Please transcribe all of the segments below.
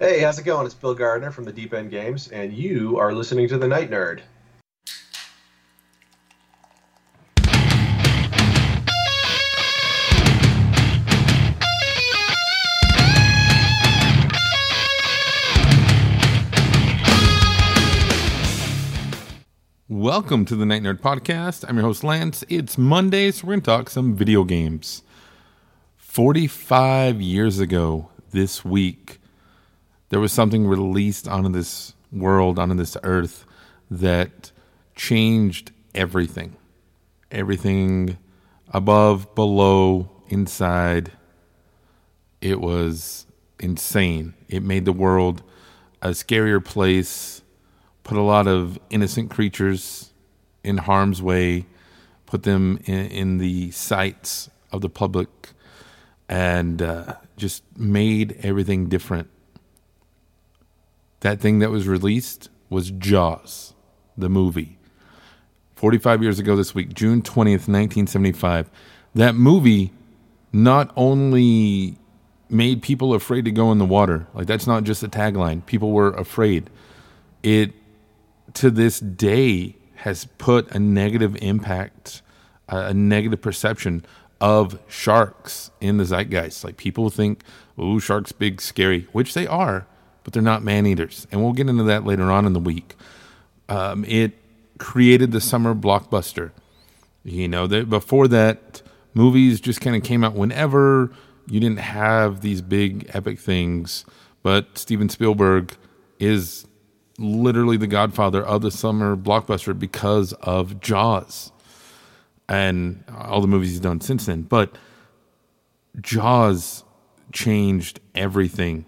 Hey, how's it going? It's Bill Gardner from the Deep End Games, and you are listening to The Night Nerd. Welcome to the Night Nerd Podcast. I'm your host, Lance. It's Monday, so we're going to talk some video games. 45 years ago this week, there was something released onto this world, onto this earth, that changed everything. Everything above, below, inside. It was insane. It made the world a scarier place, put a lot of innocent creatures in harm's way, put them in, in the sights of the public, and uh, just made everything different. That thing that was released was Jaws, the movie. 45 years ago this week, June 20th, 1975. That movie not only made people afraid to go in the water, like that's not just a tagline, people were afraid. It, to this day, has put a negative impact, a negative perception of sharks in the zeitgeist. Like people think, oh, sharks big, scary, which they are, but they're not man eaters. And we'll get into that later on in the week. Um, it created the summer blockbuster. You know, before that, movies just kind of came out whenever. You didn't have these big epic things, but Steven Spielberg is literally the godfather of the summer blockbuster because of Jaws and all the movies he's done since then. But Jaws changed everything.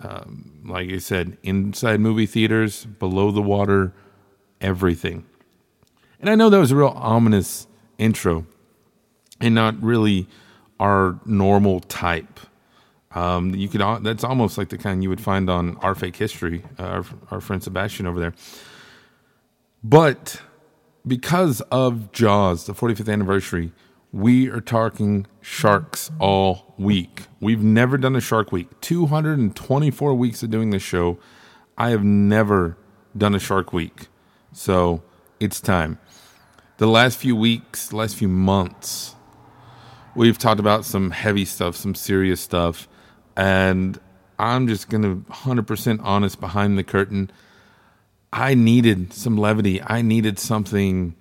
Um, like I said, inside movie theaters, below the water, everything. And I know that was a real ominous intro and not really our normal type. Um, you could that's almost like the kind you would find on our fake history, uh, our, our friend Sebastian over there. But because of Jaws, the 45th anniversary, we are talking sharks all week. We've never done a shark week. 224 weeks of doing this show. I have never done a shark week. So it's time. The last few weeks, last few months, we've talked about some heavy stuff, some serious stuff. And I'm just going to 100% honest behind the curtain. I needed some levity. I needed something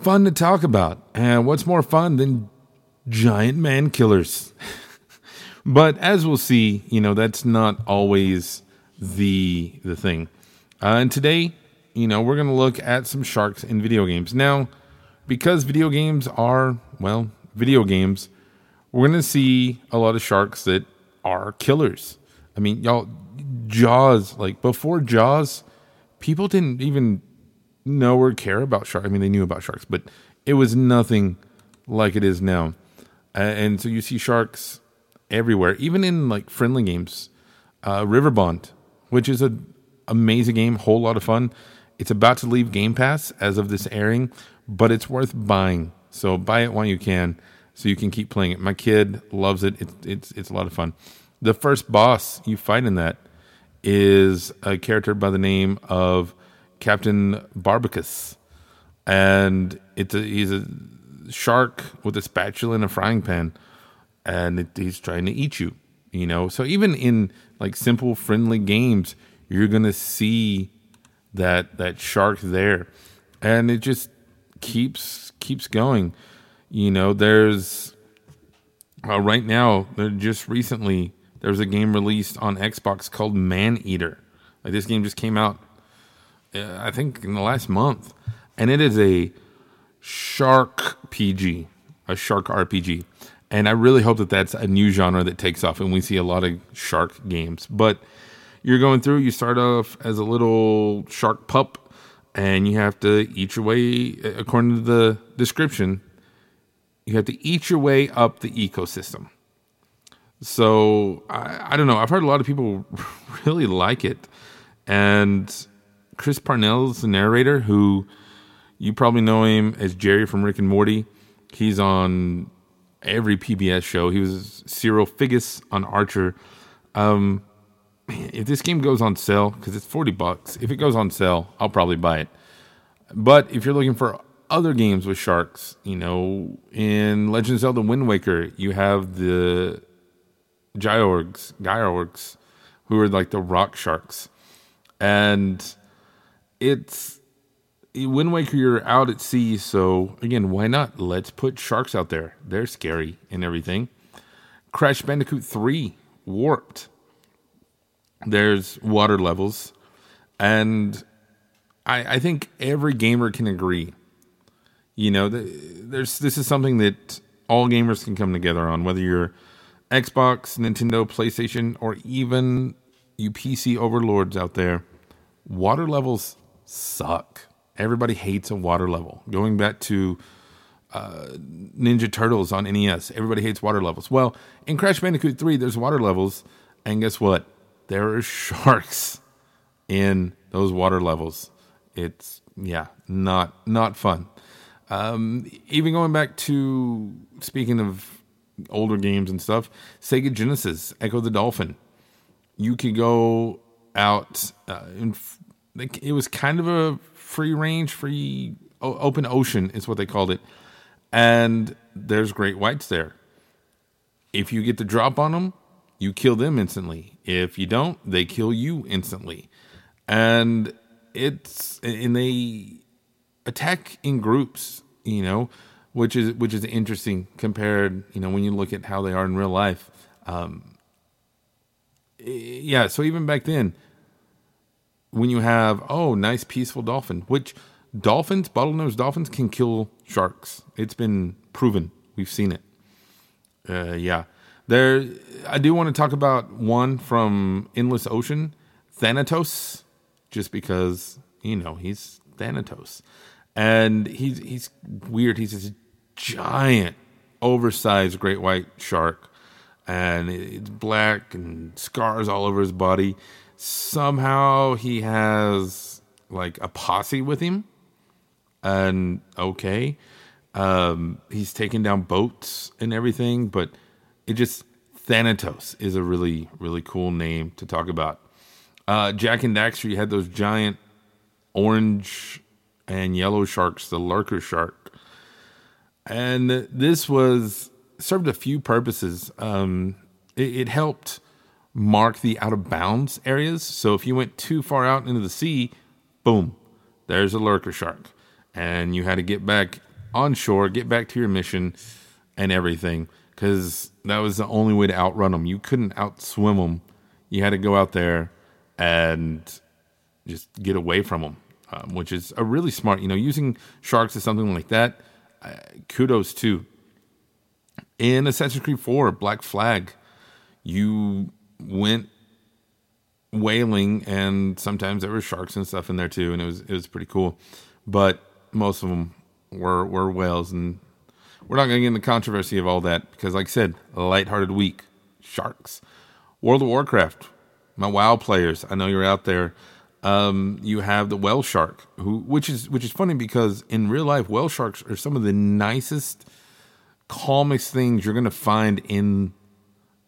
fun to talk about. And what's more fun than giant man killers? but as we'll see, you know, that's not always the the thing. Uh, and today, you know, we're going to look at some sharks in video games. Now, because video games are, well, video games, we're going to see a lot of sharks that are killers. I mean, y'all, Jaws, like before Jaws, people didn't even know or care about sharks. I mean, they knew about sharks, but it was nothing like it is now. and so you see sharks everywhere, even in like friendly games. Uh, Riverbond, which is an amazing game, whole lot of fun. It's about to leave Game Pass as of this airing, but it's worth buying. So buy it while you can, so you can keep playing it. My kid loves it. It's it's it's a lot of fun. The first boss you fight in that is a character by the name of Captain Barbicus, and it's a, he's a shark with a spatula and a frying pan, and it, he's trying to eat you. You know, so even in like simple friendly games, you're gonna see that that shark there, and it just keeps keeps going. You know, there's uh, right now, just recently there was a game released on Xbox called Maneater. Like this game just came out, I think, in the last month, and it is a shark PG, a shark RPG. And I really hope that that's a new genre that takes off, and we see a lot of shark games. But you're going through, you start off as a little shark pup, and you have to eat your way, according to the description, you have to eat your way up the ecosystem. So I, I don't know. I've heard a lot of people really like it, and Chris Parnell's the narrator, who you probably know him as Jerry from Rick and Morty. He's on every PBS show. He was Cyril Figgis on Archer. Um, if this game goes on sale, because it's 40 bucks, if it goes on sale, I'll probably buy it. But if you're looking for other games with sharks, you know, in Legend of Zelda Wind Waker, you have the Gyorgs, Gyorgs, who are like the rock sharks. And it's Wind Waker, you're out at sea, so again, why not? Let's put sharks out there. They're scary and everything. Crash Bandicoot 3 Warped. There's water levels, and I, I think every gamer can agree. You know, there's this is something that all gamers can come together on, whether you're Xbox, Nintendo, PlayStation, or even you PC overlords out there. Water levels suck. Everybody hates a water level. Going back to uh, Ninja Turtles on NES, everybody hates water levels. Well, in Crash Bandicoot 3, there's water levels, and guess what? There are sharks in those water levels. It's yeah, not not fun. Um, even going back to speaking of older games and stuff, Sega Genesis, Ecco the Dolphin. You could go out. Uh, in, it was kind of a free range, free open ocean is what they called it, and there's great whites there. If you get the drop on them, you kill them instantly. If you don't, they kill you instantly, and it's and they attack in groups. You know, which is which is interesting compared. You know, when you look at how they are in real life. Um, yeah, so even back then, when you have oh nice peaceful dolphin which dolphins bottlenose dolphins can kill sharks. It's been proven. We've seen it. Uh, yeah. There i do want to talk about one from endless ocean thanatos just because you know he's thanatos. And he's he's weird. He's this giant oversized great white shark. And it's black and scars all over his body somehow he has like a posse with him. And okay um, he's taking down boats and everything but it just thanatos is a really really cool name to talk about. Uh, Jak and Daxter you had those giant orange and yellow sharks the lurker shark. And this was served a few purposes. Um, it, it helped mark the out of bounds areas. So if you went too far out into the sea, boom, there's a lurker shark. And you had to get back on shore, get back to your mission and everything because that was the only way to outrun them. You couldn't outswim them. You had to go out there and just get away from them, um, which is a really smart, you know, using sharks as something like that. Uh, kudos to. In Assassin's Creed 4, Black Flag, you went whaling, and sometimes there were sharks and stuff in there too, and it was it was pretty cool. But most of them were were whales, and we're not going to get into the controversy of all that because, like I said, lighthearted week, sharks. World of Warcraft, my WoW players, I know you're out there. Um, you have the whale shark, who which is which is funny because in real life, whale sharks are some of the nicest, calmest things you're going to find in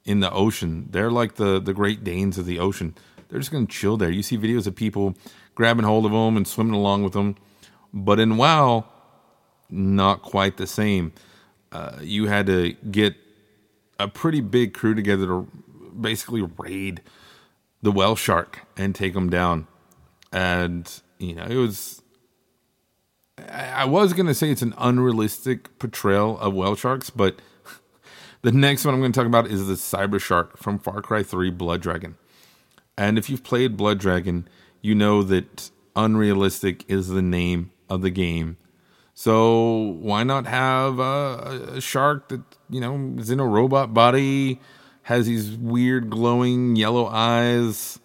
in the ocean. They're like the the Great Danes of the ocean. They're just going to chill there. You see videos of people grabbing hold of them and swimming along with them. But in WoW, not quite the same. Uh, you had to get a pretty big crew together to basically raid the whale shark and take them down. And, you know, it was. I was to say it's an unrealistic portrayal of whale sharks, but the next one I'm going to talk about is the Cyber Shark from Far Cry 3 Blood Dragon. And if you've played Blood Dragon, you know that unrealistic is the name of the game. So why not have a, a shark that, you know, is in a robot body, has these weird glowing yellow eyes?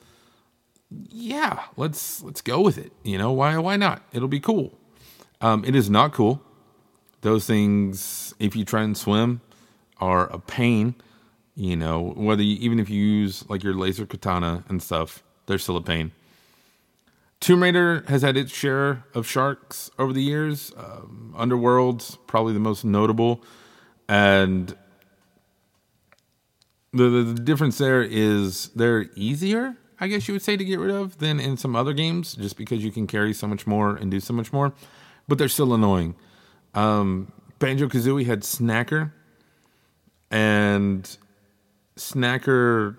Yeah, let's let's go with it. You know, why why not? It'll be cool. Um, it is not cool. Those things, if you try and swim, are a pain. You know, whether you, even if you use like your laser katana and stuff, they're still a pain. Tomb Raider has had its share of sharks over the years. Um, Underworld's probably the most notable, and the, the, the difference there is they're easier I guess you would say, to get rid of than in some other games, just because you can carry so much more and do so much more. But they're still annoying. Um, Banjo Kazooie had Snacker, and Snacker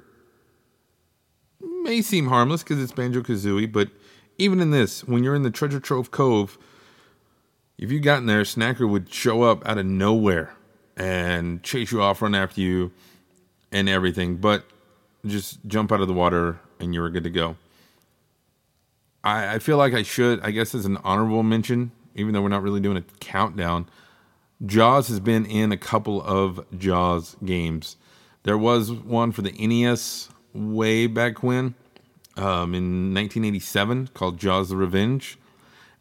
may seem harmless because it's Banjo Kazooie, but even in this, when you're in the Treasure Trove Cove, if you got in there, Snacker would show up out of nowhere and chase you off, run after you, and everything. But just jump out of the water and you were good to go. I, I feel like I should, I guess, as an honorable mention, even though we're not really doing a countdown. Jaws has been in a couple of Jaws games. There was one for the NES way back when, um, in 1987, called Jaws the Revenge.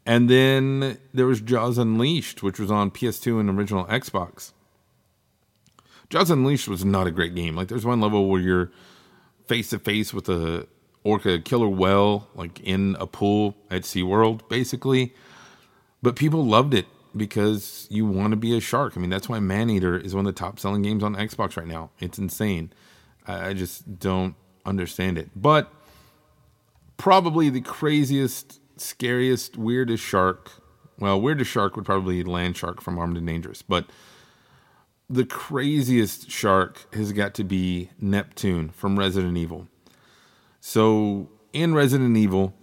And then there was Jaws Unleashed, which was on PS2 and original Xbox. Jaws Unleashed was not a great game. Like, there's one level where you're face to face with a orca killer whale, like in a pool at SeaWorld, basically. But people loved it because you want to be a shark. I mean, that's why Maneater is one of the top selling games on Xbox right now. It's insane. I just don't understand it. But probably the craziest, scariest, weirdest shark. Well, weirdest shark would probably be Land Shark from Armed and Dangerous, but the craziest shark has got to be Neptune from Resident Evil. So in Resident Evil,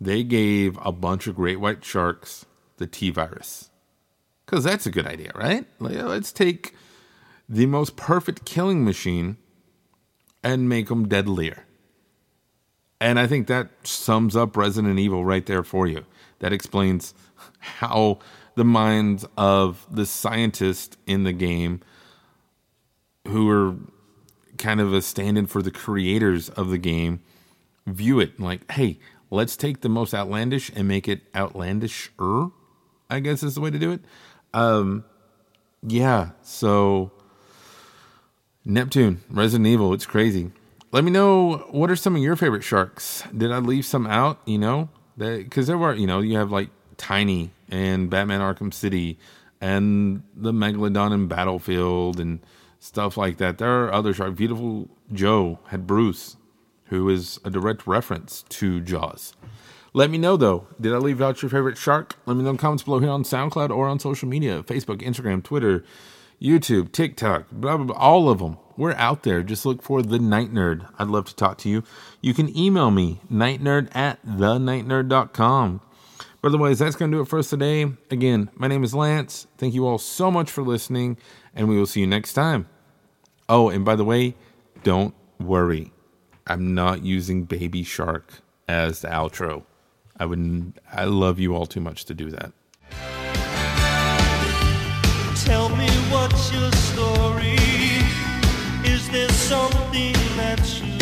they gave a bunch of great white sharks the T virus. Because that's a good idea, right? Let's take the most perfect killing machine and make them deadlier. And I think that sums up Resident Evil right there for you. That explains how the minds of the scientists in the game who are kind of a stand in for the creators of the game view it like, hey, let's take the most outlandish and make it outlandisher, I guess is the way to do it. Um, yeah, so Neptune, Resident Evil, it's crazy. Let me know what are some of your favorite sharks. Did I leave some out? You know, because there were, you know, you have like Tiny and Batman Arkham City and the Megalodon in Battlefield and stuff like that. There are other sharks. Viewtiful Joe had Bruce, who is a direct reference to Jaws. Let me know though. Did I leave out your favorite shark? Let me know in the comments below here on SoundCloud or on social media Facebook, Instagram, Twitter, YouTube, TikTok, blah, blah, blah, all of them. We're out there. Just look for The Night Nerd. I'd love to talk to you. You can email me, nightnerd at thenightnerd.com. But otherwise, that's going to do it for us today. Again, my name is Lance. Thank you all so much for listening, and we will see you next time. Oh, and by the way, don't worry. I'm not using Baby Shark as the outro. I would I love you all too much to do that. Tell me what's your story? Is there something that you